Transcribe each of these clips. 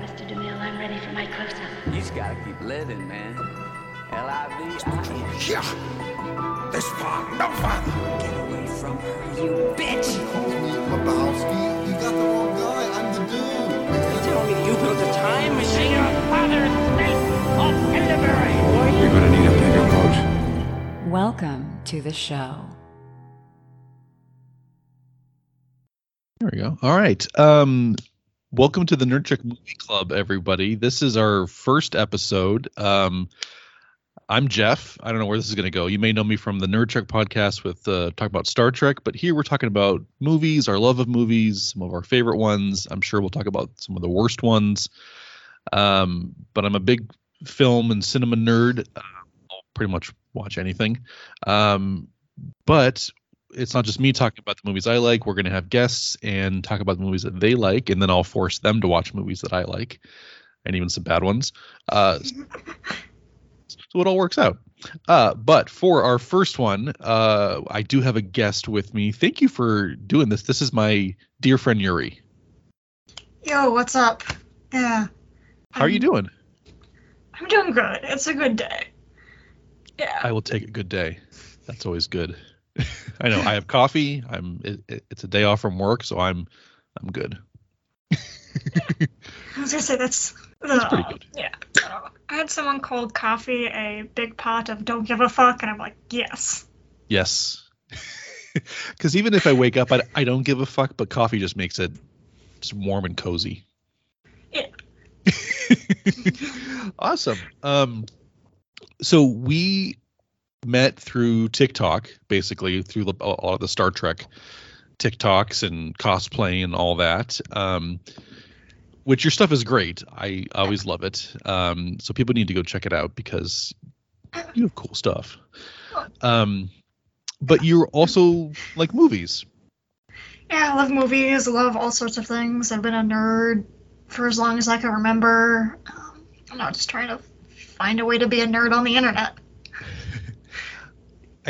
Mr. DeMille. I'm ready for my close-up. You just gotta keep living, man. L-I-V-I. Yeah. This far, no farther. Get away from her, you bitch! calls me Lebowski. You got the wrong guy. I'm the dude. Tell me you built a time machine? You're gonna need a bigger boat. Welcome to the show. There we go. All right. Um, welcome to the Nerd Trek Movie Club, everybody. This is our first episode. Um, I'm Jeff. I don't know where this is going to go. You may know me from the Nerd podcast with uh, talk about Star Trek, but here we're talking about movies, our love of movies, some of our favorite ones. I'm sure we'll talk about some of the worst ones. Um, but I'm a big film and cinema nerd. Uh, I'll pretty much watch anything. Um, but it's not just me talking about the movies I like. We're going to have guests and talk about the movies that they like, and then I'll force them to watch movies that I like, and even some bad ones. Uh, so it all works out. Uh, but for our first one, uh, I do have a guest with me. Thank you for doing this. This is my dear friend Uri. Yo, what's up? Yeah, How are you doing? I'm doing good. It's a good day. Yeah. I will take a good day. That's always good. I know. I have coffee. I'm. It, it- it's a day off from work, so I'm. I'm good. I was gonna say that's. That's pretty uh, good. Yeah. Uh, I had someone called coffee a big pot of don't give a fuck, and I'm like, yes. Yes. Because even if I wake up, I, I don't give a fuck. But coffee just makes it just warm and cozy. Yeah. awesome. Um, so we met through TikTok, basically through the, all of the Star Trek TikToks and cosplay and all that. Um, which your stuff is great. I always love it. Um, so people need to go check it out because you have cool stuff. Um, but you're also like movies. Yeah, I love movies. I love all sorts of things. I've been a nerd for as long as I can remember. Um, I'm not just trying to find a way to be a nerd on the internet.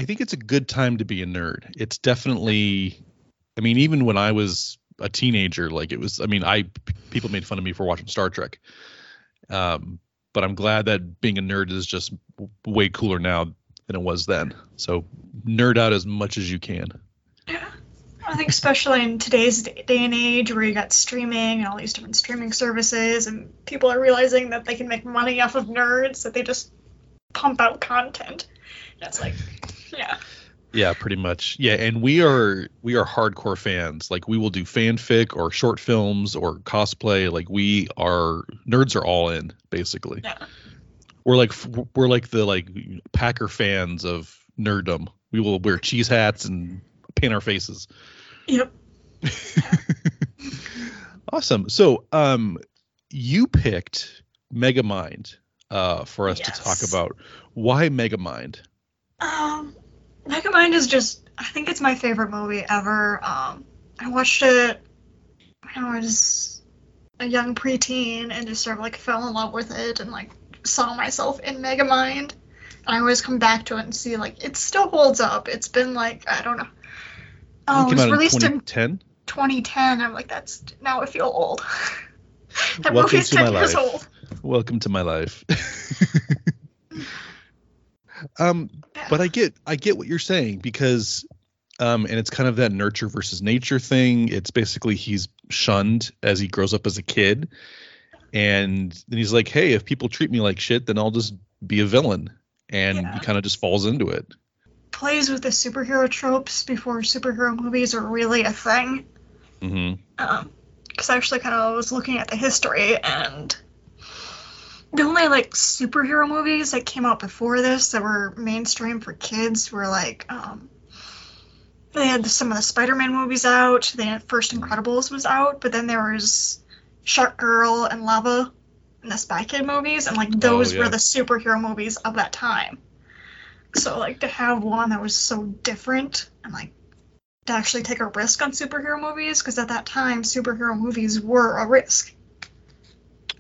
I think it's a good time to be a nerd. It's definitely, I mean, even when I was a teenager, like it was, I mean, I people made fun of me for watching Star Trek. Um, but I'm glad that being a nerd is just way cooler now than it was then. So nerd out as much as you can. Yeah. I think especially in today's day and age where you got streaming and all these different streaming services and people are realizing that they can make money off of nerds that they just pump out content. And it's like, yeah. Yeah, pretty much. Yeah, and we are we are hardcore fans. Like we will do fanfic or short films or cosplay. Like we are nerds are all in basically. Yeah. We're like we're like the like Packer fans of nerddom. We will wear cheese hats and paint our faces. Yep. Awesome. So, um you picked Megamind uh for us to talk about. Why Megamind? Um Megamind is just I think it's my favorite movie ever. Um I watched it when I was a young preteen and just sort of like fell in love with it and like saw myself in Megamind. And I always come back to it and see like it still holds up. It's been like I don't know. Oh, it it was released in 2010. 2010. I'm like that's now I feel old. that Welcome movie's to 10 my years life. old. Welcome to my life. um, but I get I get what you're saying because um and it's kind of that nurture versus nature thing. It's basically he's shunned as he grows up as a kid. And then he's like, "Hey, if people treat me like shit, then I'll just be a villain." And Yeah. he kind of just falls into it. Plays with the superhero tropes before superhero movies are really a thing. hmm because I actually kind of was looking at the history and the only like superhero movies that came out before this that were mainstream for kids were like um they had some of the Spider-Man movies out. They had First Incredibles was out, but then there was Shark Girl and Lava and the Spy Kid movies, and like those yeah. were the superhero movies of that time. So like to have one that was so different and like to actually take a risk on superhero movies because at that time superhero movies were a risk.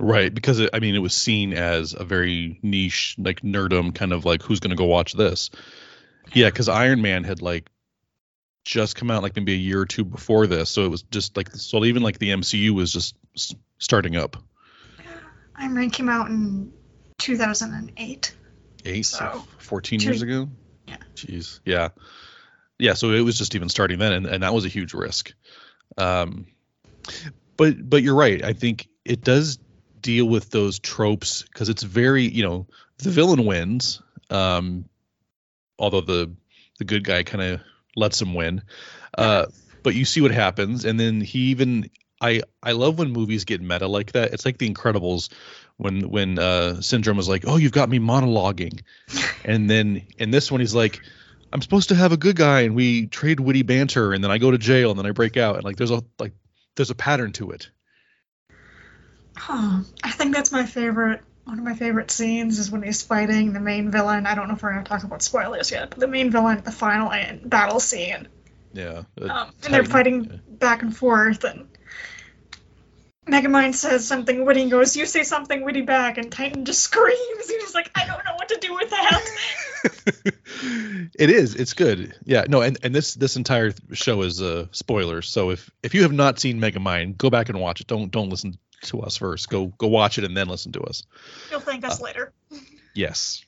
Right, because it, I mean, it was seen as a very niche, like nerdum kind of like who's going to go watch this. Yeah, because Iron Man had like just come out like maybe a year or two before this, so it was just like so even like the MCU was just s- starting up. Iron Man came out in 2008. Eight, So, 14 two- years ago. yeah. Jeez. Yeah. Yeah. So it was just even starting then, and, and that was a huge risk. Um, but but you're right. I think it does deal with those tropes because it's very you know the villain wins, um, although the the good guy kind of lets him win. Uh, but you see what happens, and then he even I I love when movies get meta like that. It's like The Incredibles when when uh, Syndrome was like, "Oh, you've got me monologuing," and then in this one he's like, "I'm supposed to have a good guy, and we trade witty banter, and then I go to jail, and then I break out, and like there's a like there's a pattern to it." Oh, I think that's my favorite. One of my favorite scenes is when he's fighting the main villain. I don't know if we're going to talk about spoilers yet, but the main villain at the final battle scene. Yeah. Um, and they're fighting back and forth, and Megamind says something witty and goes, You say something witty back, and Titan just screams. He's just like, I don't know what to do with that. it is. It's good. Yeah. No. And, and this this entire show is uh, spoilers. So if if you have not seen Megamind, go back and watch it. Don't don't listen to us first. Go go watch it and then listen to us. You'll thank us later. Yes.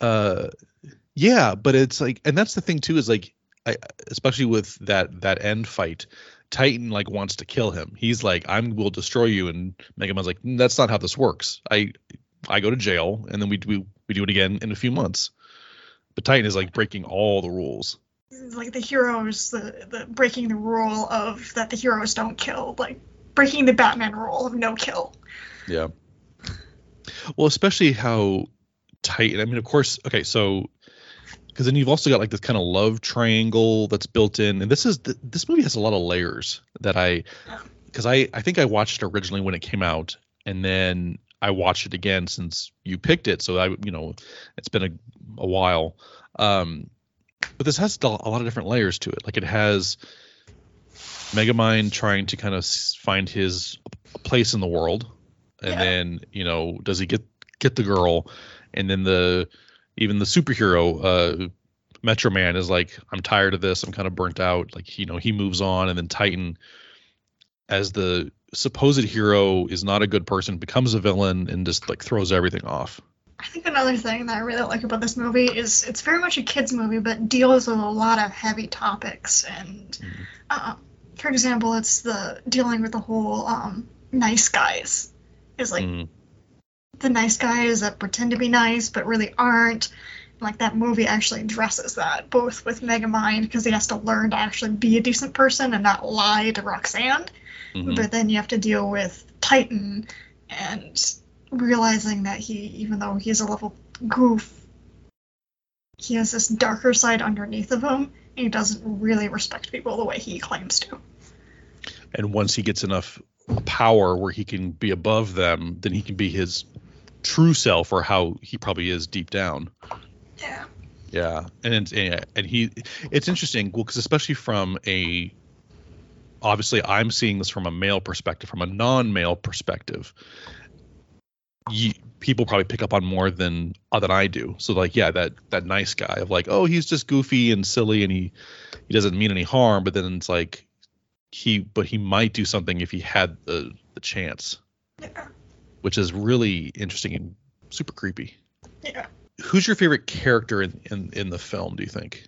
Uh, yeah. But it's like, and that's the thing too is like, I especially with that that end fight. Titan like wants to kill him. He's like, "I'm will destroy you," and Megamind's like, "Mm, "That's not how this works. I I go to jail, and then we do we do it again in a few months." But Titan is like breaking all the rules. Like the heroes, the, the breaking the rule of that the heroes don't kill, like breaking the Batman rule of no kill. Yeah. Well, especially how Titan. I mean, of course. Okay, so because then you've also got like this kind of love triangle that's built in, and this is th- this movie has a lot of layers that I because I I think I watched it originally when it came out, and then I watched it again since you picked it. So I you know it's been a a while. Um, but this has a lot of different layers to it. Like it has Megamind trying to kind of find his place in the world, and Yeah. then you know does he get get the girl, and then the even the superhero uh, Metro Man is like I'm tired of this. I'm kind of burnt out. Like you know he moves on, and then Titan as the supposed hero is not a good person becomes a villain and just like throws everything off. I think another thing that I really like about this movie is it's very much a kids movie, but deals with a lot of heavy topics. And uh, for example, it's the dealing with the whole um, nice guys. Is like Mm, the nice guys that pretend to be nice but really aren't. Like that movie actually addresses that, both with Megamind because he has to learn to actually be a decent person and not lie to Roxanne. mhm. But then you have to deal with Titan and realizing that he, even though he's a little goof, he has this darker side underneath of him. And he doesn't really respect people the way he claims to. and once he gets enough power where he can be above them, then he can be his true self or how he probably is deep down. Yeah. Yeah, and it's, and and he, it's interesting, well, because especially from a, obviously I'm seeing this from a male perspective, from a non-male perspective. You, people probably pick up on more than uh, than I do. So like, yeah, that that nice guy of like, oh, he's just goofy and silly, and he he doesn't mean any harm. But then it's like, he, but he might do something if he had the the chance, Yeah. Which is really interesting and super creepy. Yeah. Who's your favorite character in in, in the film? Do you think?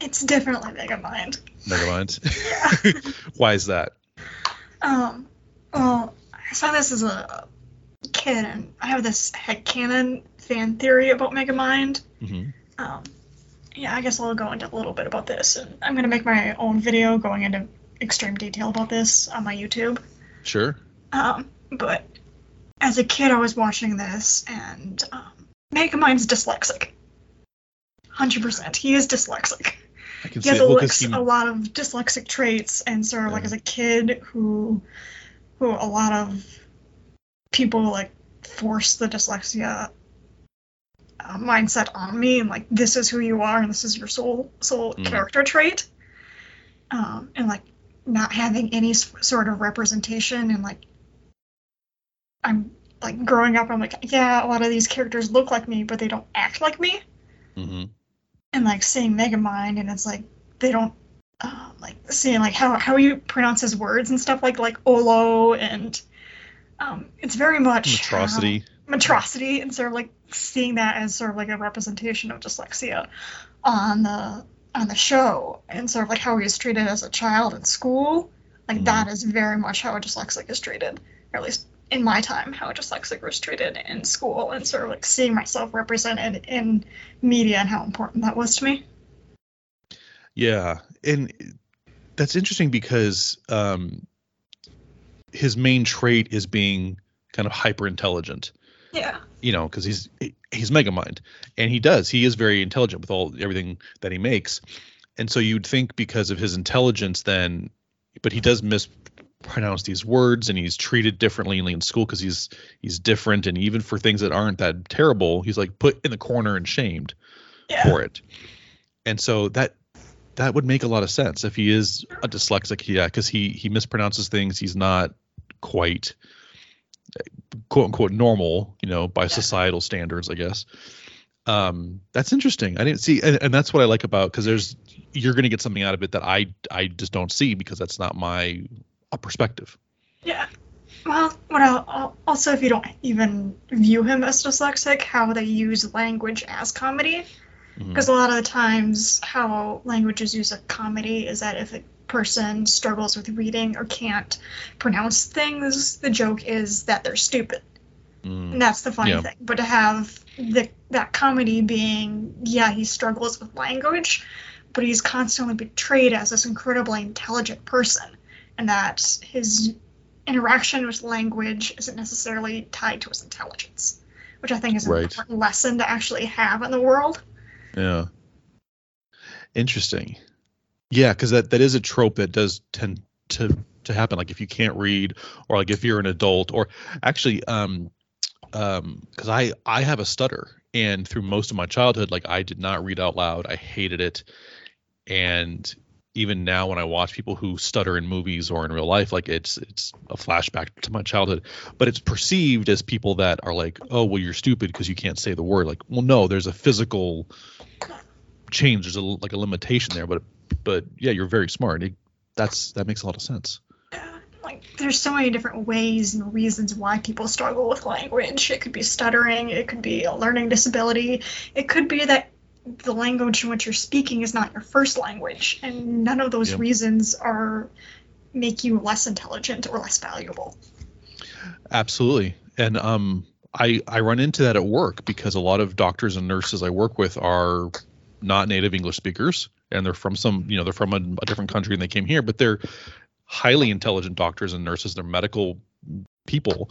It's definitely Megamind. Megamind? mind. Why is that? Um, well, I saw this as a kid, and I have this headcanon fan theory about Megamind. hmm Um, yeah, I guess I'll go into a little bit about this, and I'm gonna make my own video going into extreme detail about this on my YouTube. Sure. Um, but as a kid, I was watching this, and um, Megamind's dyslexic. Hundred percent, he is dyslexic. I can He see has a, Well, he, a lot of dyslexic traits, and sort of like as a kid who, who a lot of people like force the dyslexia uh, mindset on me, and like this is who you are, and this is your soul soul Mhm. character trait, um, and like not having any sort of representation, and like I'm like growing up, I'm like yeah, a lot of these characters look like me, but they don't act like me hmm and like seeing Megamind, and it's like they don't uh, like seeing like how how you pronounce his words and stuff like like Olo and um, it's very much Atrocity. um, atrocity, and sort of like seeing that as sort of like a representation of dyslexia on the on the show, and sort of like how he was treated as a child in school. Like Mhm. that is very much how a dyslexic is treated, or at least in my time, how dyslexic was treated in school, and sort of like seeing myself represented in media and how important that was to me. Yeah, and that's interesting because um, his main trait is being kind of hyper intelligent. Yeah. You know, because he's he's Megamind, and he does. He is very intelligent with all everything that he makes, and so you'd think because of his intelligence, then, but he does mispronounce these words, and he's treated differently in school because he's he's different, and even for things that aren't that terrible, he's like put in the corner and shamed Yeah. for it. And so that that would make a lot of sense if he is a dyslexic, yeah, because he he mispronounces things. He's not quite quote unquote normal, you know, by societal standards, I guess. Um, that's interesting. I didn't see, and, and that's what I like about because there's you're going to get something out of it that I I just don't see because that's not my uh, perspective. Yeah. Well, I'll- also if you don't even view him as dyslexic, how they use language as comedy. Because a lot of the times, how language is used as comedy is that if a person struggles with reading or can't pronounce things, the joke is that they're stupid. Mm. And that's the funny Yeah. thing. But to have the, that comedy being, yeah, he struggles with language, but he's constantly betrayed as this incredibly intelligent person, and that his interaction with language isn't necessarily tied to his intelligence, which I think is an Right. important lesson to actually have in the world. Yeah. Interesting. Yeah, because that, that is a trope that does tend to to happen. Like if you can't read, or like if you're an adult, or actually, um, um, because I I have a stutter, and through most of my childhood, like I did not read out loud. I hated it, and even now when I watch people who stutter in movies or in real life, like it's it's a flashback to my childhood. But it's perceived as people that are like, oh well, you're stupid because you can't say the word. Like, well, no, there's a physical change. There's a like a limitation there, but but yeah, you're very smart. It, that's that makes a lot of sense. like there's so many different ways and reasons why people struggle with language. It could be stuttering, it could be a learning disability, it could be that the language in which you're speaking is not your first language, and none of those Yeah. reasons are make you less intelligent or less valuable. Absolutely. And um I I run into that at work because a lot of doctors and nurses I work with are not native English speakers and they're from some, you know, they're from a, a different country and they came here, but they're highly intelligent doctors and nurses, they're medical people,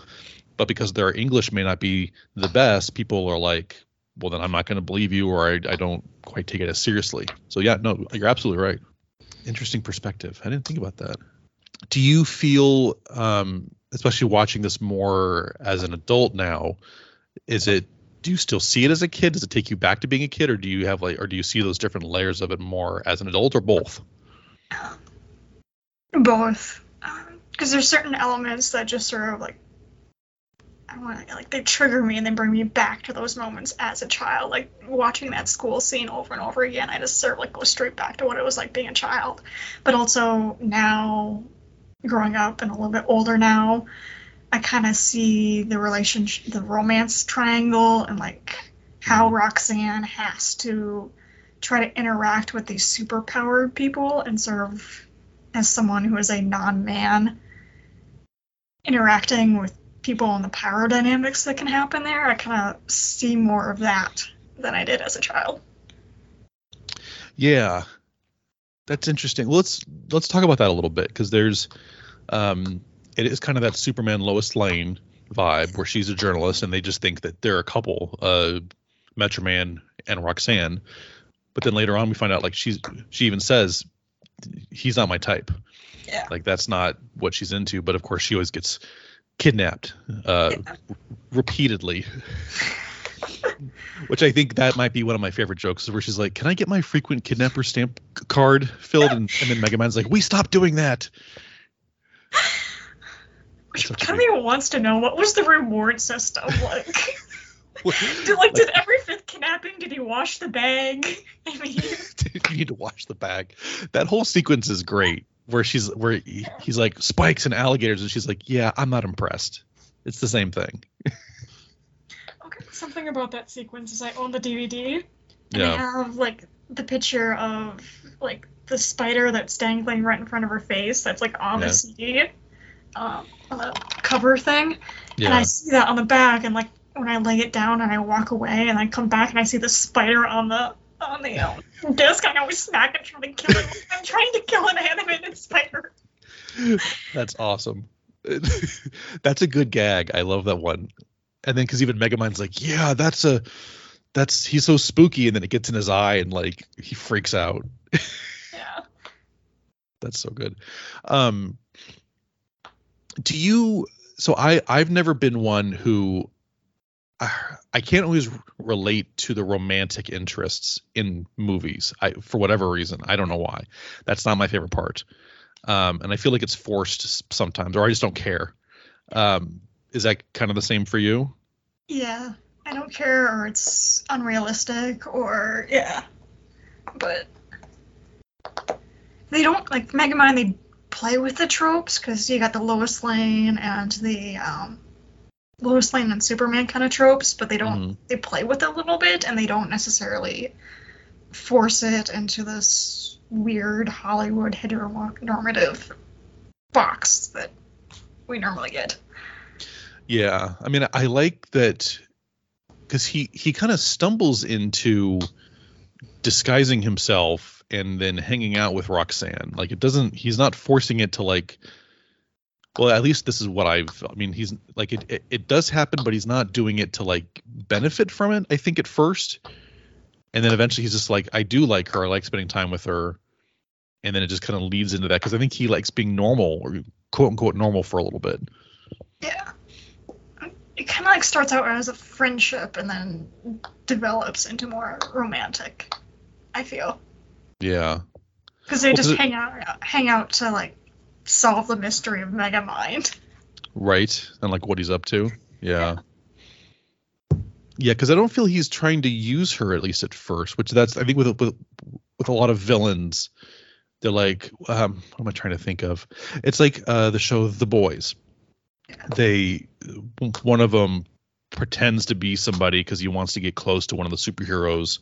but because their English may not be the best, people are like, well then I'm not going to believe you or I, I don't quite take it as seriously. So yeah, no, you're absolutely right. Interesting perspective. I didn't think about that. Do you feel um especially watching this more as an adult now, is it do you still see it as a kid? Does it take you back to being a kid, or do you have like, or do you see those different layers of it more as an adult, or both? Both, because there's certain elements that just sort of like. I want to like they trigger me and they bring me back to those moments as a child. Like watching that school scene over and over again, I just sort of like go straight back to what it was like being a child. But also now, growing up and a little bit older now, I kind of see the relationship, the romance triangle, and like how Roxanne has to try to interact with these superpowered people and sort of as someone who is a non-man interacting with people and the power dynamics that can happen there i kind of see more of that than i did as a child Yeah, that's interesting. Well, let's let's talk about that a little bit because there's, um, it is kind of that Superman Lois Lane vibe where she's a journalist and they just think that they're a couple, uh, Metro Man and Roxanne, but then later on we find out like she's she even says he's not my type. Yeah. Like that's not what she's into. But of course she always gets kidnapped uh, repeatedly. Which I think that might be one of my favorite jokes, where she's like, "Can I get my frequent kidnapper stamp card filled?" And, and then Megamind's like, "We stopped doing that." of wants to know what was the reward system like did, like did every fifth kidnapping did he wash the bag i mean you need to wash the bag. That whole sequence is great, where she's where he- he's like spikes and alligators, and she's like, "Yeah, I'm not impressed." It's the same thing. Okay, something about that sequence is I own the DVD and I Yeah. have like the picture of like the spider that's dangling right in front of her face. That's like on Yeah. the CD, um, on the cover thing, yeah. and I see that on the back. And like when I lay it down and I walk away and I come back and I see the spider on the on the um, disc, I always smack it trying to kill it. I'm trying to kill an animated spider. That's awesome. that's a good gag. I love that one. And then because even Megamind's like, yeah, that's a that's he's so spooky, and then it gets in his eye and like he freaks out. Yeah. That's so good. Um do you so I I've never been one who I, can't always relate to the romantic interests in movies. I for whatever reason, I don't know why. That's not my favorite part. Um and I feel like it's forced sometimes or I just don't care. Um is that kind of the same for you? Yeah, I don't care, or it's unrealistic, or yeah. But they don't like Megamind. They play with the tropes because you got the Lois Lane and the um, Lois Lane and Superman kind of tropes, but they don't. Mhm. They play with it a little bit, and they don't necessarily force it into this weird Hollywood heteronormative box that we normally get. Yeah, I mean, I like that because he he kind of stumbles into disguising himself and then hanging out with Roxanne. Like it doesn't. He's not forcing it to like. Well, at least this is what I've. I mean, he's like it. It, it does happen, but he's not doing it to like benefit from it. I think at first, and then eventually he's just like, I do like her. I like spending time with her, and then it just kind of leads into that because I think he likes being normal or quote unquote normal for a little bit. Yeah. It kind of like starts out as a friendship and then develops into more romantic. I feel Yeah. because they Well, just hang out, hang out to like solve the mystery of Megamind. right and like what he's up to. Yeah. Yeah. Because i don't feel he's trying to use her at least at first which that's i think with with, with a lot of villains they're like um what am i trying to think of? It's like uh the show the boys. They one of them pretends to be somebody because he wants to get close to one of the superheroes.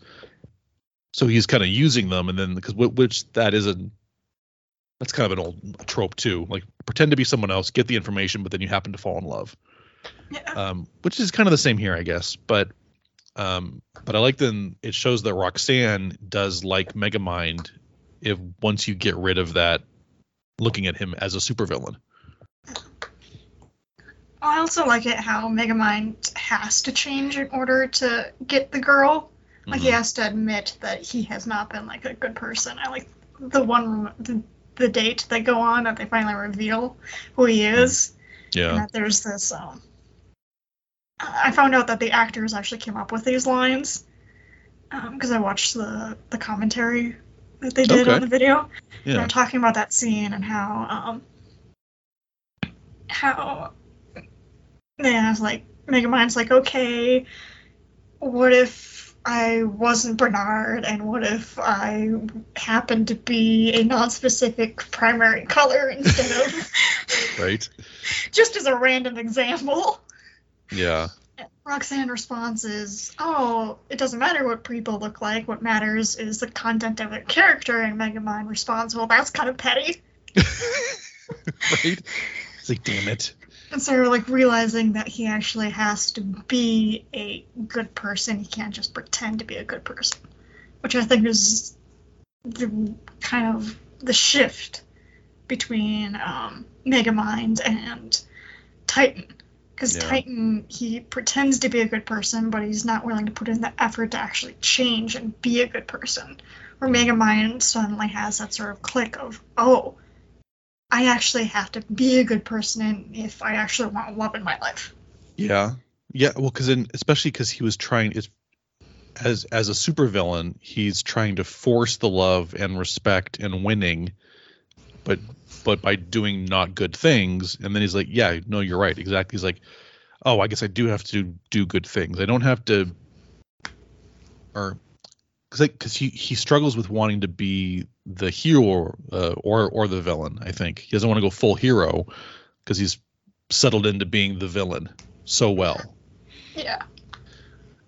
So he's kind of using them and then because which that is a that's kind of an old trope too like pretend to be someone else get the information but then you happen to fall in love Yeah. um, which is kind of the same here i guess but um, but i like then it shows that roxanne does like megamind if once you get rid of that looking at him as a supervillain I also like it how Megamind has to change in order to get the girl. Like he Mhm. has to admit that he has not been like a good person. I like the one the, the date they go on that they finally reveal who he is. and yeah that there's this um I found out that the actors actually came up with these lines because I watched the the commentary that they did Okay. on the video. Yeah they're talking about that scene and how um how yeah, it's like Megamind's like, okay, what if I wasn't Bernard and what if I happened to be a non-specific primary color instead of right just as a random example. yeah Roxanne response is, "Oh, it doesn't matter what people look like. What matters is the content of their character." And Megamind responds, "Well, that's kind of petty." right it's like damn it And so we're like realizing that he actually has to be a good person. He can't just pretend to be a good person, which I think is the kind of the shift between um, Megamind and Titan. Because Yeah. Titan, he pretends to be a good person, but he's not willing to put in the effort to actually change and be a good person. Where Megamind suddenly has that sort of click of, oh, I actually have to be a good person if I actually want love in my life. Yeah, yeah. Well, because then, especially because he was trying, as as a supervillain, he's trying to force the love and respect and winning, but but by doing not good things. And then he's like, yeah, no, you're right, exactly. He's like, oh, I guess I do have to do good things. I don't have to, or because like he he struggles with wanting to be the hero uh, or or the villain. I think he doesn't want to go full hero because he's settled into being the villain so well. Yeah.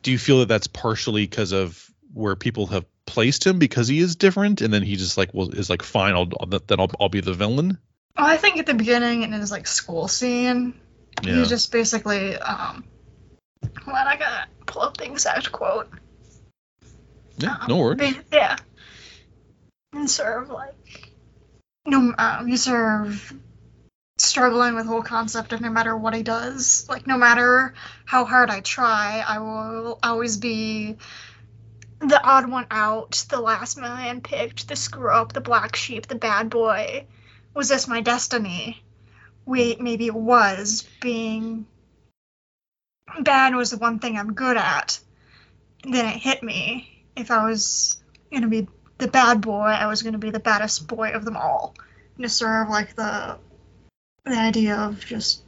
Do you feel that that's partially because of where people have placed him because he is different, and then he just like well is like fine, I'll, then I'll, I'll be the villain. Well, I think at the beginning in his like school scene, Yeah. he just basically um well I gotta pull up the exact quote. Yeah, Um, no worries. Yeah. And sort of like no um he's sort of struggling with the whole concept of no matter what he does, like no matter how hard I try, I will always be the odd one out, the last man picked, the screw up, the black sheep, the bad boy. Was this my destiny? Wait, maybe it was. Being bad was the one thing I'm good at. And then it hit me. If I was gonna be the bad boy, I was gonna be the baddest boy of them all. And sort of like the the idea of just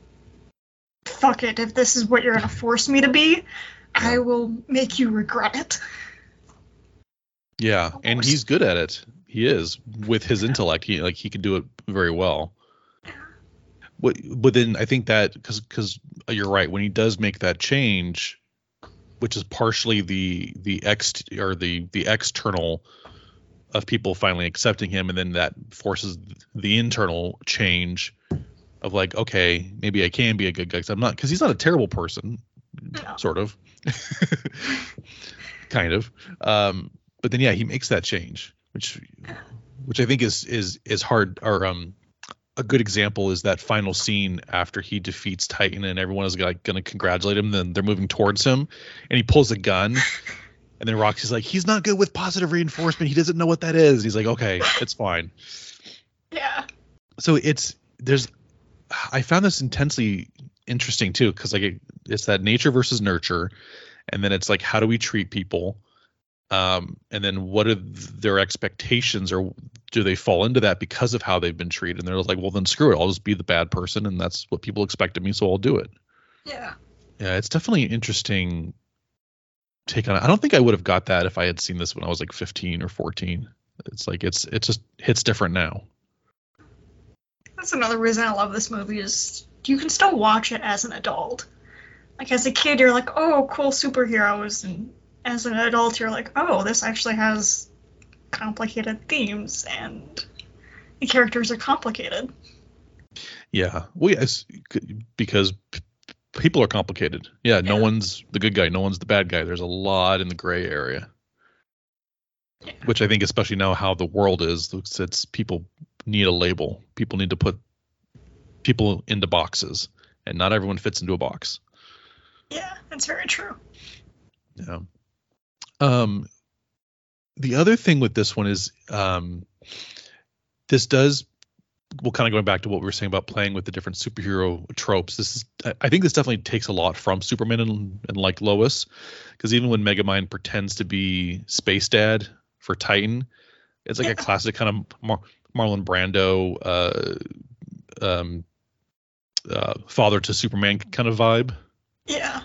fuck it. If this is what you're gonna force me to be, I will make you regret it. Yeah, and he's good at it. He is with his intellect. He like he can do it very well. But but then I think that because because uh, you're right when he does make that change, which is partially the the ex or the the external of people finally accepting him, and then that forces the internal change of like okay maybe I can be a good guy because I'm not because he's not a terrible person, No. sort of, kind of. Um, but then yeah he makes that change which which i think is is is hard or um a good example is that final scene after he defeats titan and everyone is like going to congratulate him then they're moving towards him and he pulls a gun and then roxy's like he's not good with positive reinforcement. He doesn't know what that is. He's like okay it's fine. Yeah. so it's there's i found this intensely interesting too because like it, it's that nature versus nurture and then it's like how do we treat people um and then what are their expectations or do they fall into that because of how they've been treated and they're like well then screw it i'll just be the bad person and that's what people expect of me so i'll do it Yeah. yeah it's definitely an interesting take on it i don't think i would have got that if i had seen this when i was like 15 or 14 it's like it's it just hits different now That's another reason I love this movie is you can still watch it as an adult. Like as a kid you're like, "Oh, cool superheroes." And as an adult you're like, "Oh, this actually has complicated themes and the characters are complicated." Yeah. Well, yes, because p- people are complicated. Yeah, no one's the good guy, no one's the bad guy. There's a lot in the gray area, Yeah. which I think, especially now how the world is, it's people need a label. People need to put people into boxes, and not everyone fits into a box. Yeah, that's very true. Yeah. Um, the other thing with this one is, um, this does. Well, kind of going back to what we were saying about playing with the different superhero tropes. This is, I- think, this definitely takes a lot from Superman and, and like Lois, because even when Megamind pretends to be Space Dad for Titan, it's like a classic kind of Mar- Marlon Brando, uh, um, uh, father to Superman kind of vibe Yeah.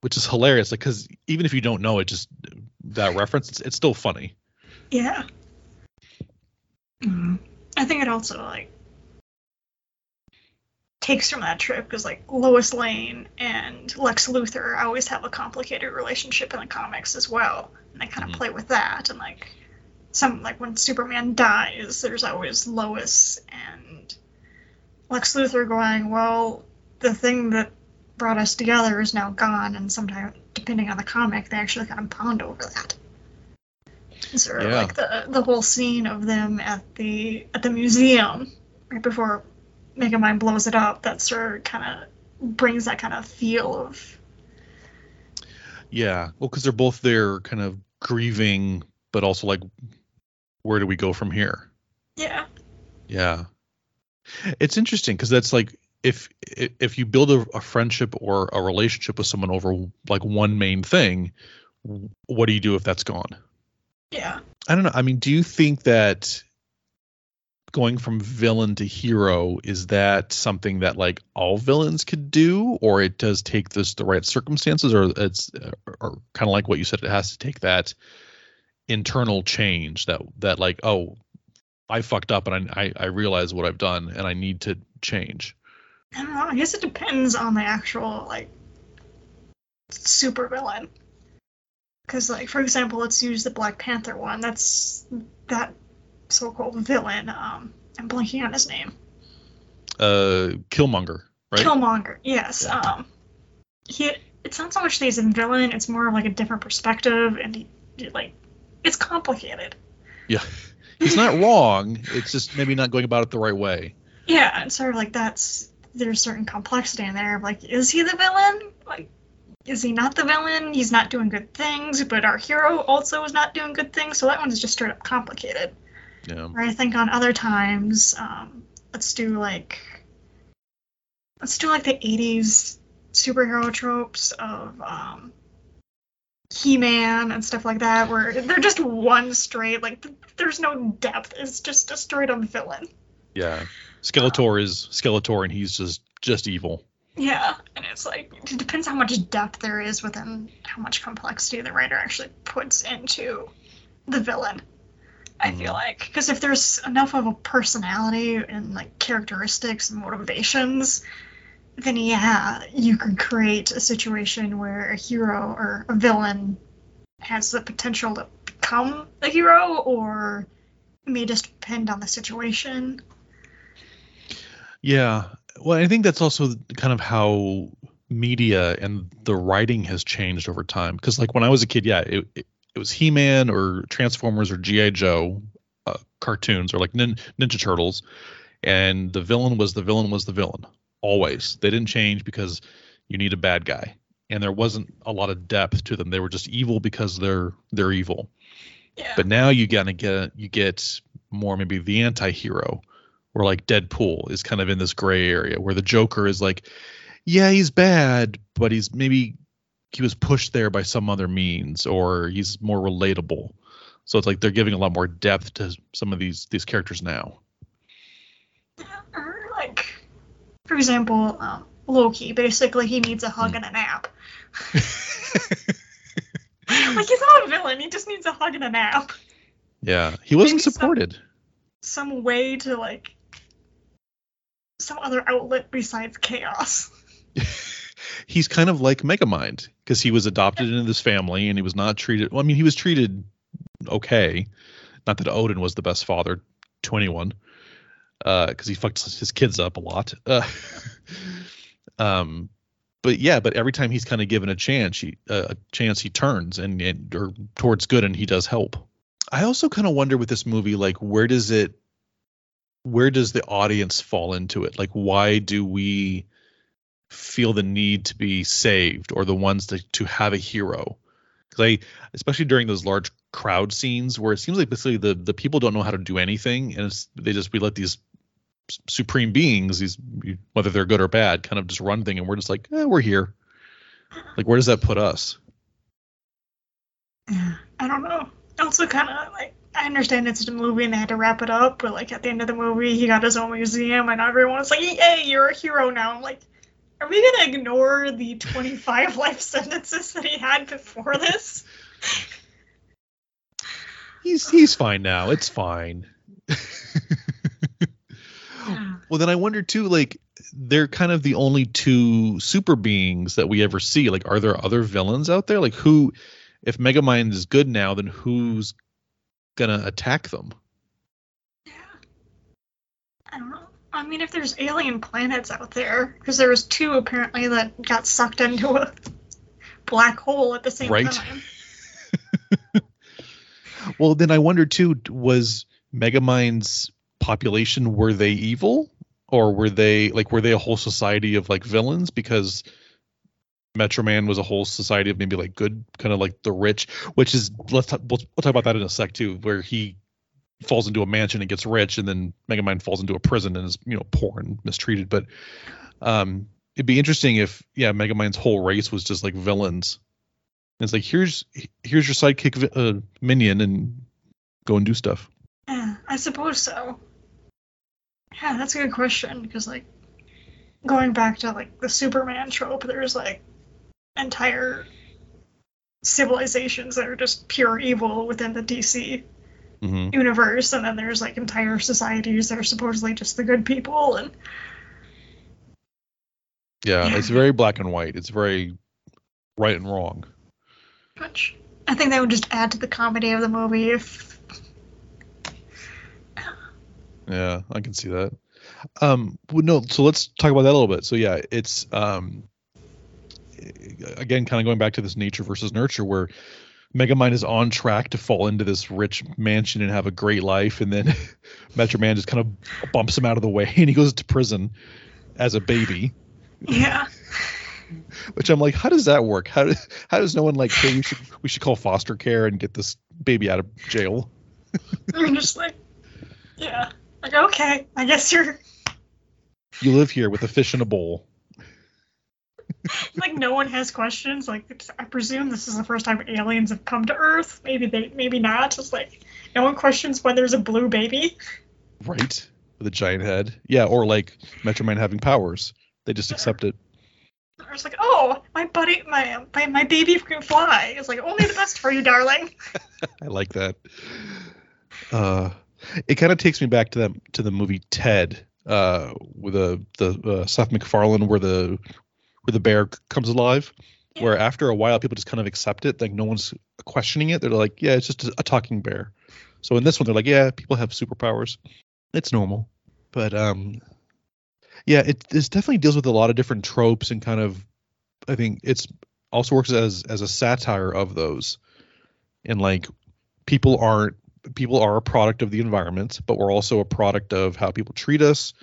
Which is hilarious. Like, because even if you don't know it, just that reference, it's, it's still funny. Yeah. Mhm. I think it also like takes from that trip because like Lois Lane and Lex Luthor always have a complicated relationship in the comics as well, and they kind of Mhm. play with that. And like some like when Superman dies, there's always Lois and Lex Luthor going, well, the thing that brought us together is now gone, and sometimes depending on the comic, they actually kind of bond over that. Sort of Yeah. like the the whole scene of them at the at the museum right before Megamind blows it up. That sort of kind of brings that kind of feel of Yeah. Well, because they're both there kind of grieving, but also like, where do we go from here? yeah Yeah. It's interesting because that's like, if if you build a, a friendship or a relationship with someone over like one main thing, what do you do if that's gone? yeah I don't know. I mean, do you think that going from villain to hero is that something that like all villains could do, or it does take this the right circumstances, or it's or kind of like what you said, it has to take that internal change that that like oh, I fucked up and I I, I realize what I've done and I need to change. I don't know. I guess it depends on the actual like super villain. Because, like, for example, let's use the Black Panther one. That's that so-called villain. Um, I'm blanking on his name. Uh, Killmonger, right? Killmonger. Yes. Yeah. Um, he. It's not so much that he's a villain. It's more of like a different perspective, and he, he, like, it's complicated. yeah, he's not wrong. It's just maybe not going about it the right way. Yeah, and sort of like that's there's certain complexity in there. Like, is he the villain? Like, is he not the villain? He's not doing good things, but our hero also is not doing good things. So that one's just straight up complicated. Yeah. Or I think on other times, um, let's do like let's do like the '80s superhero tropes of um, He-Man and stuff like that, where they're just one straight like th- there's no depth. It's just a straight up villain. Yeah. Skeletor is Skeletor, and he's just just evil. Yeah, and it's like it depends how much depth there is within how much complexity the writer actually puts into the villain. I mm-hmm. feel like because if there's enough of a personality and like characteristics and motivations, then yeah, you could create a situation where a hero or a villain has the potential to become a hero, or it may just depend on the situation. Yeah. Well, I think that's also kind of how media and the writing has changed over time. Because like when I was a kid, yeah, it, it, it was He-Man or Transformers or GI Joe uh, cartoons or like nin- Ninja Turtles, and the villain was the villain was the villain always. They didn't change because you need a bad guy, and there wasn't a lot of depth to them. They were just evil because they're they're evil. Yeah. But now you gotta get you get more maybe the anti-hero, or like Deadpool is kind of in this gray area where the Joker is like, yeah, he's bad, but he's maybe he was pushed there by some other means, or he's more relatable. So it's like they're giving a lot more depth to some of these these characters now. or like for example um, loki basically he needs a hug and a nap like he's not a villain he just needs a hug and a nap Yeah, he wasn't Maybe some- supported. some way to like some other outlet besides chaos He's kind of like Megamind because he was adopted into this family and he was not treated. Well, I mean, he was treated okay. Not that Odin was the best father to anyone, because he fucked his kids up a lot. Uh, um, but yeah, but every time he's kind of given a chance, he, uh, a chance he turns and, and or towards good, and he does help. I also kind of wonder with this movie, like where does it, where does the audience fall into it? Like, why do we feel the need to be saved or the ones to, to have a hero? Because I, especially during those large crowd scenes where it seems like basically the the people don't know how to do anything, and they just we let these supreme beings, these whether they're good or bad, kind of just run thing, and we're just like, eh, we're here. Like, where does that put us? i don't know also kind of like i understand it's a movie and they had to wrap it up but like at the end of the movie he got his own museum and everyone's like yay you're a hero now i'm like are we gonna ignore the 25 life sentences that he had before this He's he's fine now. It's fine. well, then I wonder too, like they're kind of the only two super beings that we ever see. Like, are there other villains out there? Like, who, if Megamind is good now, then who's gonna attack them? Yeah. I don't know. I mean, if there's alien planets out there, because there was two apparently that got sucked into a black hole at the same Right. time. Well, then I wonder too, was Megamind's population were they evil or were they like were they a whole society of like villains because Metro Man was a whole society of maybe like good kind of like the rich, which is let's talk, we'll, we'll talk about that in a sec too, where he falls into a mansion and gets rich, and then Mega Megamind falls into a prison and is you know poor and mistreated. But um, it'd be interesting if yeah, Mega Megamind's whole race was just like villains. And it's like here's here's your sidekick uh, minion and go and do stuff. Yeah, I suppose so. Yeah, that's a good question because like going back to like the Superman trope, there's like entire civilizations that are just pure evil within the DC hmm universe, and then there's like entire societies that are supposedly just the good people, and Yeah, it's very black and white. It's very right and wrong. Which I think that would just add to the comedy of the movie if Yeah, I can see that. Um, well, no, so let's talk about that a little bit. So yeah, it's um, again, kind of going back to this nature versus nurture, where Megamind is on track to fall into this rich mansion and have a great life, and then Metro Man just kind of bumps him out of the way, and he goes to prison as a baby. yeah. Which I'm like, how does that work? How does how does no one like, hey, we should we should call foster care and get this baby out of jail? I'm just like Yeah. Like okay, I guess you're You live here with a fish in a bowl. like no one has questions. Like it's, I presume this is the first time aliens have come to Earth. Maybe they maybe not. It's like no one questions why there's a blue baby. Right. With a giant head. Yeah, or like Metro Man having powers. They just accept it. I was like, oh, my buddy, my my, my baby can fly. It's like only the best for you, darling. I like that. Uh, it kind of takes me back to that to the movie Ted, uh, with the the uh, Seth MacFarlane, where the where the bear comes alive. Where after a while, people just kind of accept it, like no one's questioning it. They're like, yeah, it's just a, a talking bear. So in this one, they're like, yeah, people have superpowers. It's normal. But um, yeah, it this definitely deals with a lot of different tropes and kind of, I think it's also works as as a satire of those, and like people aren't people are a product of the environment, but we're also a product of how people treat us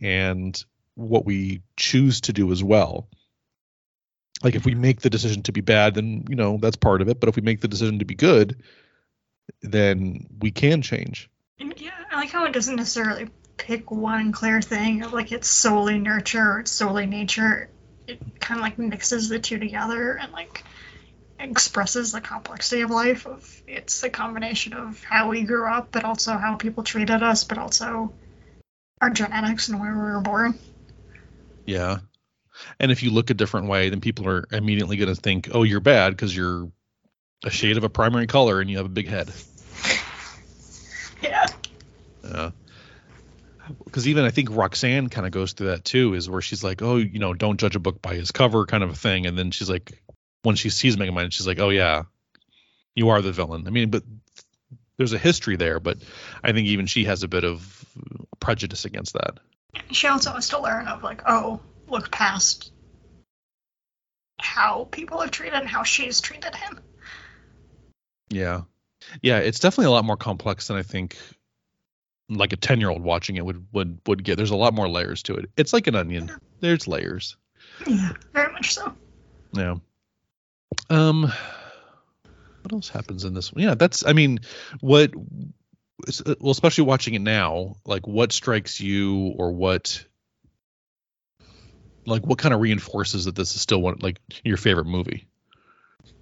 and what we choose to do as well. Like if we mm-hmm. make the decision to be bad, then you know that's part of it. But if we make the decision to be good, then we can change. Yeah, I like how it doesn't necessarily pick one clear thing like it's solely nurture or it's solely nature. It kind of like mixes the two together and like expresses the complexity of life. Of it's a combination of how we grew up, but also how people treated us, but also our genetics and where we were born. Yeah. And if you look a different way, then people are immediately going to think, "Oh, you're bad because you're a shade of a primary color and you have a big head." Yeah. Yeah. Because even I think Roxanne kind of goes through that too, is where she's like, "Oh, you know, don't judge a book by its cover," kind of a thing. And then she's like, when she sees Megamind, she's like, "Oh yeah, you are the villain." I mean, but there's a history there, but I think even she has a bit of prejudice against that. She also has to learn of like, oh, look past how people have treated and how she's treated him. Yeah. Yeah, it's definitely a lot more complex than I think like a 10-year-old watching it would would would get. There's a lot more layers to it. It's like an onion. There's layers. Yeah, very much so. Yeah. Um what else happens in this one? Yeah, that's I mean, what Uh, well, especially watching it now, like what strikes you or what like what kind of reinforces that this is still one like your favorite movie?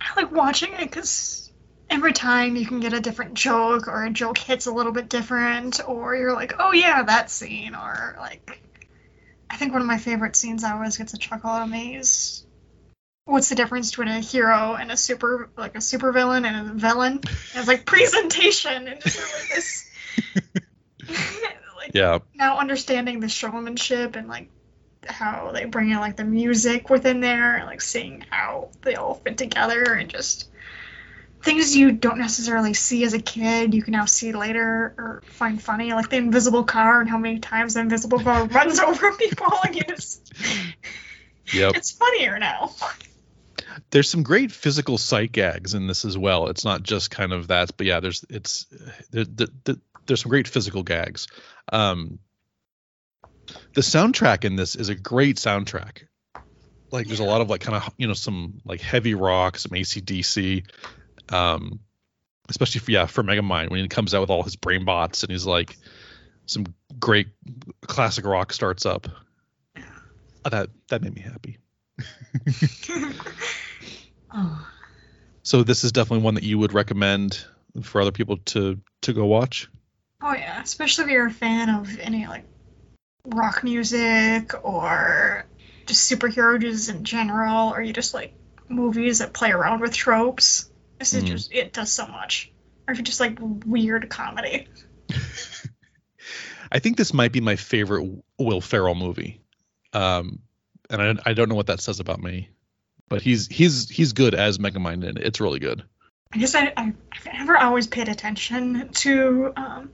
I like watching it because every time you can get a different joke or a joke hits a little bit different or you're like, oh yeah, that scene or like I think one of my favorite scenes I always gets a chuckle out of me is what's the difference between a hero and a super like a super villain and a villain? And it's like presentation and just like this like Yeah. now understanding the showmanship and like how they bring in like the music within there and like seeing how they all fit together and just things you don't necessarily see as a kid you can now see later or find funny like the invisible car and how many times the invisible car runs over people and you just Yep. it's funnier now there's some great physical sight gags in this as well. It's not just kind of that, but yeah, there's it's there, there, there- there's some great physical gags. Um, the soundtrack in this is a great soundtrack. Like there's a lot of like kind of you know some like heavy rock, some ACDC, um, especially for yeah for Megamind when he comes out with all his brain bots and he's like some great classic rock starts up. Oh, that that made me happy. Oh. So this is definitely one that you would recommend for other people to to go watch. oh yeah especially if you're a fan of any like rock music or just superhero movies in general or you just like movies that play around with tropes this is Mhm. just it does so much or if you just like weird comedy I think this might be my favorite Will Ferrell movie. Um, and I, I don't know what that says about me, but he's he's he's good as Megamind, and it's really good. I guess I, I I've never always paid attention to um,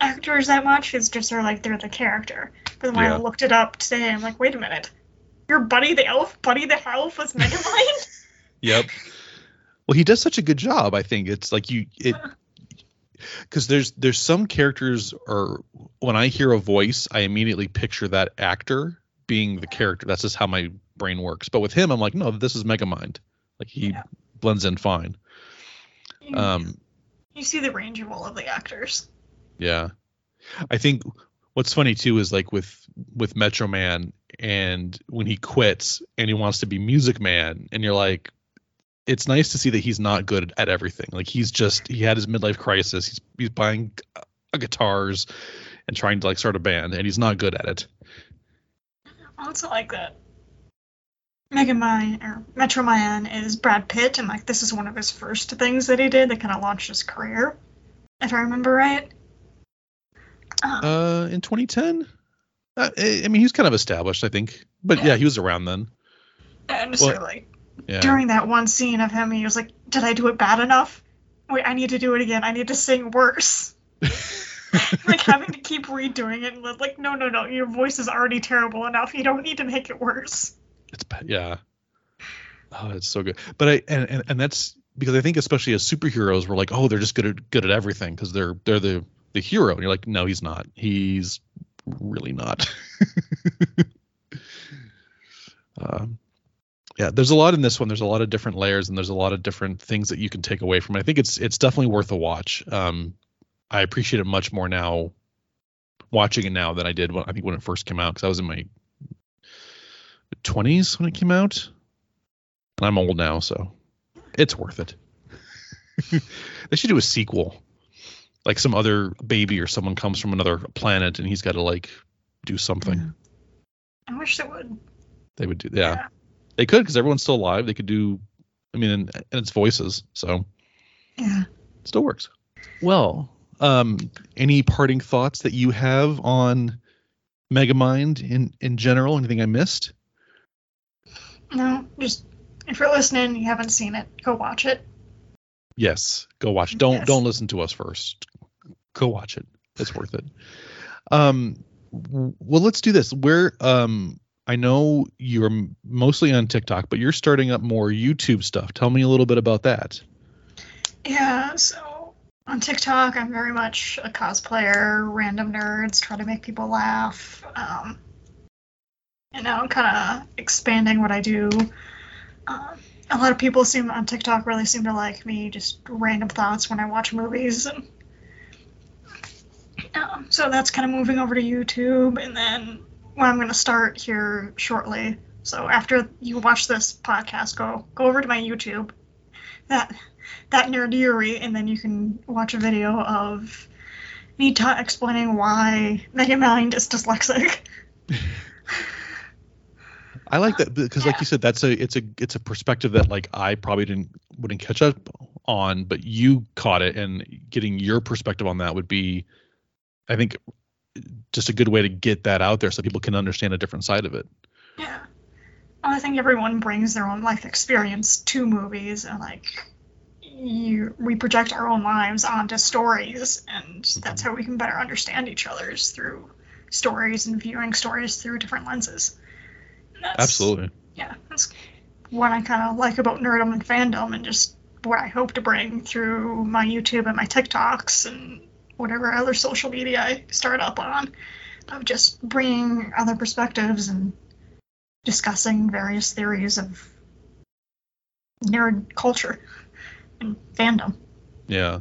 actors that much. It's just sort of like they're the character. But then when Yeah. I looked it up today, I'm like, wait a minute, your Buddy the Elf, Buddy the Elf was Megamind. Yep. Well, he does such a good job. I think it's like you it because there's there's some characters or when I hear a voice, I immediately picture that actor being the character. That's just how my brain works. But with him, I'm like, no, this is Megamind. Like he Yeah. blends in fine. You- Um, you see the range of all of the actors. Yeah. I think what's funny too is like with with Metro Man and when he quits and he wants to be Music Man and you're like it's nice to see that he's not good at everything. Like he's just he had his midlife crisis. He's he's buying uh, guitars and trying to like start a band and he's not good at it. I also like that. Mega Man or Metro Man is Brad Pitt, and like this is one of his first things that he did that kind of launched his career, if I remember right. Um, Uh in 2010 uh, I mean he's kind of established I think. But yeah, he was around then. and well, so like Yeah. during that one scene of him, he was like, "Did I do it bad enough? Wait, I need to do it again. I need to sing worse." like having to keep redoing it, and like, no, no, no, your voice is already terrible enough. You don't need to make it worse. It's. Yeah. Oh, it's so good. But I and, and and that's because I think especially as superheroes, we're like, oh, they're just good at good at everything because they're they're the the hero. And you're like, no, he's not. He's really not. um, yeah, there's a lot in this one. There's a lot of different layers and there's a lot of different things that you can take away from it. I think it's it's definitely worth a watch. Um, I appreciate it much more now watching it now than I did when I think when it first came out because I was in my 20s when it came out. And I'm old now, so it's worth it. they should do a sequel. Like some other baby or someone comes from another planet and he's got to like do something. I wish they would. They would do yeah. Yeah. They could because everyone's still alive. They could do I mean and, and it's voices, so Yeah. it still works. Well, um any parting thoughts that you have on Megamind in in general? Anything I missed? No, just if you're listening, you haven't seen it, go watch it. Yes, go watch. Don't Yes. don't listen to us first. Go watch it. It's worth it. Um, well, let's do this. Where um, I know you're mostly on TikTok, but you're starting up more YouTube stuff. Tell me a little bit about that. Yeah, so on TikTok, I'm very much a cosplayer, random nerds, try to make people laugh. Um, and now I'm kind of expanding what I do. Um, a lot of people seem on TikTok really seem to like me just random thoughts when I watch movies. And, um, so that's kind of moving over to YouTube, and then what I'm going to start here shortly. So after you watch this podcast, go go over to my YouTube. That that nerdery, and then you can watch a video of me ta- explaining why Megamind is dyslexic. I like that because, like you said, that's a it's a it's a perspective that like I probably didn't wouldn't catch up on, but you caught it, and getting your perspective on that would be, I think, just a good way to get that out there so people can understand a different side of it. Yeah. I think everyone brings their own life experience to movies, and like you, we project our own lives onto stories, and that's how we can better understand each other's through stories and viewing stories through different lenses. Absolutely. yeah, that's what I kind of like about nerdom and fandom, and just what I hope to bring through my YouTube and my TikToks and whatever other social media I start up on, of just bringing other perspectives and discussing various theories of nerd culture fandom. Yeah.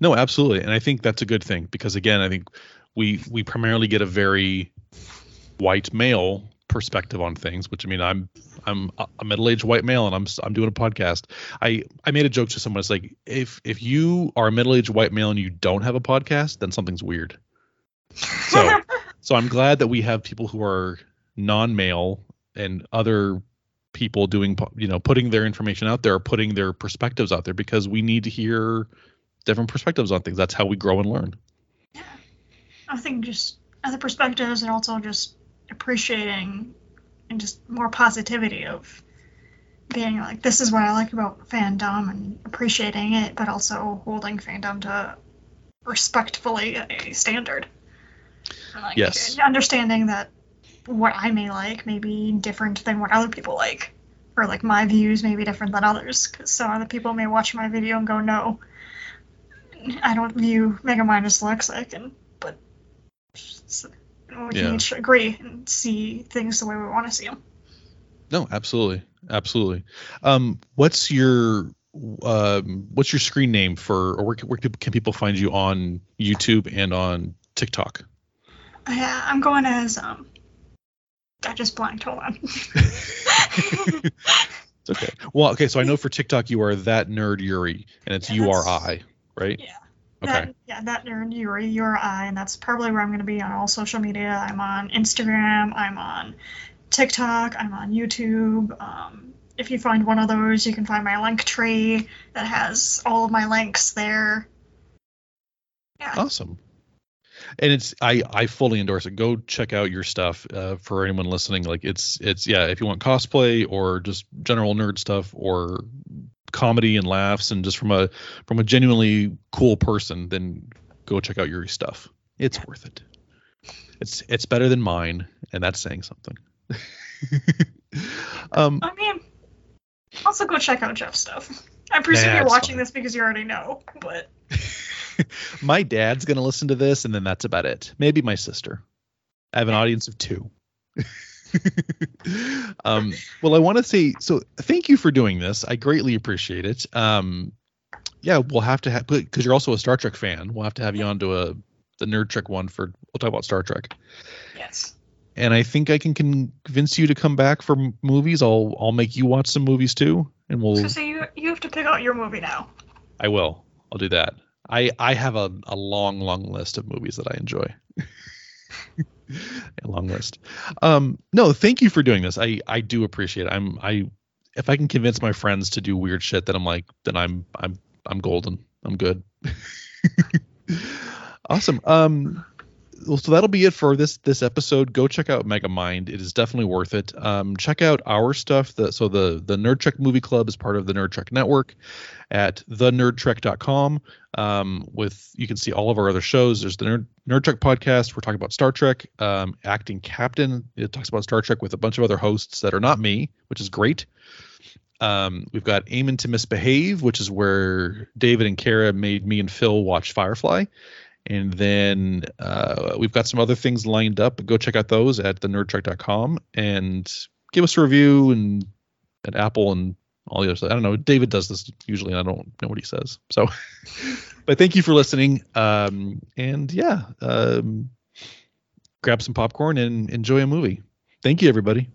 No, absolutely. And I think that's a good thing because again, I think we we primarily get a very white male perspective on things, which I mean, I'm I'm a middle-aged white male and I'm I'm doing a podcast. I I made a joke to someone it's like if if you are a middle-aged white male and you don't have a podcast, then something's weird. So so I'm glad that we have people who are non-male and other people doing you know putting their information out there putting their perspectives out there because we need to hear different perspectives on things that's how we grow and learn Yeah. I think just other perspectives and also just appreciating and just more positivity of being like this is what I like about fandom and appreciating it, but also holding fandom to respectfully a standard. And, like, Yes. Understanding that what I may like may be different than what other people like, or like my views may be different than others. Because some other people may watch my video and go, "No, I don't view Megamind as dyslexic," and but s- we can each agree and see things the way we want to see them. No, absolutely, absolutely. Um, what's your um, what's your screen name for, or where, can- where can people find you on YouTube and on TikTok? Yeah, I'm going as um. I just blanked. Hold on. It's okay. Well, okay. So I know for TikTok you are that nerd Uri, and it's Yeah, U R I, right? Yeah. Okay. That, yeah, that nerd, Uri, you're and that's probably where I'm going to be on all social media. I'm on Instagram, I'm on TikTok, I'm on YouTube. Um, if you find one of those, you can find my Linktree that has all of my links there. Yeah, Awesome. And it's I I fully endorse it. Go check out your stuff uh, for anyone listening. Like it's it's yeah. If you want cosplay or just general nerd stuff or comedy and laughs and just from a from a genuinely cool person, then go check out your stuff. It's worth it. It's it's better than mine, and that's saying something. um, I mean, also go check out Jeff's stuff. I presume you're watching fine. this because you already know, but my dad's gonna listen to this, and then that's about it. Maybe my sister. I have an audience of two. um, well, I want to say so. Thank you for doing this. I greatly appreciate it. Um, yeah, we'll have to have because you're also a Star Trek fan. We'll have to have you on to a the Nerd Trek one for. We'll talk about Star Trek. yes. And I think I can convince you to come back for m- movies. I'll I'll make you watch some movies too, and we'll. So, so you you have to pick out your movie now. I will. I'll do that. I I have a, a long long list of movies that I enjoy. a long list. Um no, thank you for doing this. I I do appreciate it. I'm I if I can convince my friends to do weird shit then I'm like then I'm I'm I'm golden. I'm good. awesome. Um so that'll be it for this this episode. Go check out Megamind. It is definitely worth it. Um, check out our stuff. The, so the the Nerd Trek Movie Club is part of the Nerd Trek Network at thenerdtrek.com. Um, with you can see all of our other shows. There's the Nerd, Nerd Trek podcast. We're talking about Star Trek. Um, Acting Captain. It talks about Star Trek with a bunch of other hosts that are not me, which is great. Um, we've got Aiming to Misbehave, which is where David and Kara made me and Phil watch Firefly. And then uh, we've got some other things lined up. Go check out those at thenerdtrek.com and give us a review and at Apple and all the other stuff. I don't know. David does this usually, and I don't know what he says. So, but thank you for listening. Um, and yeah, um, grab some popcorn and enjoy a movie. Thank you, everybody.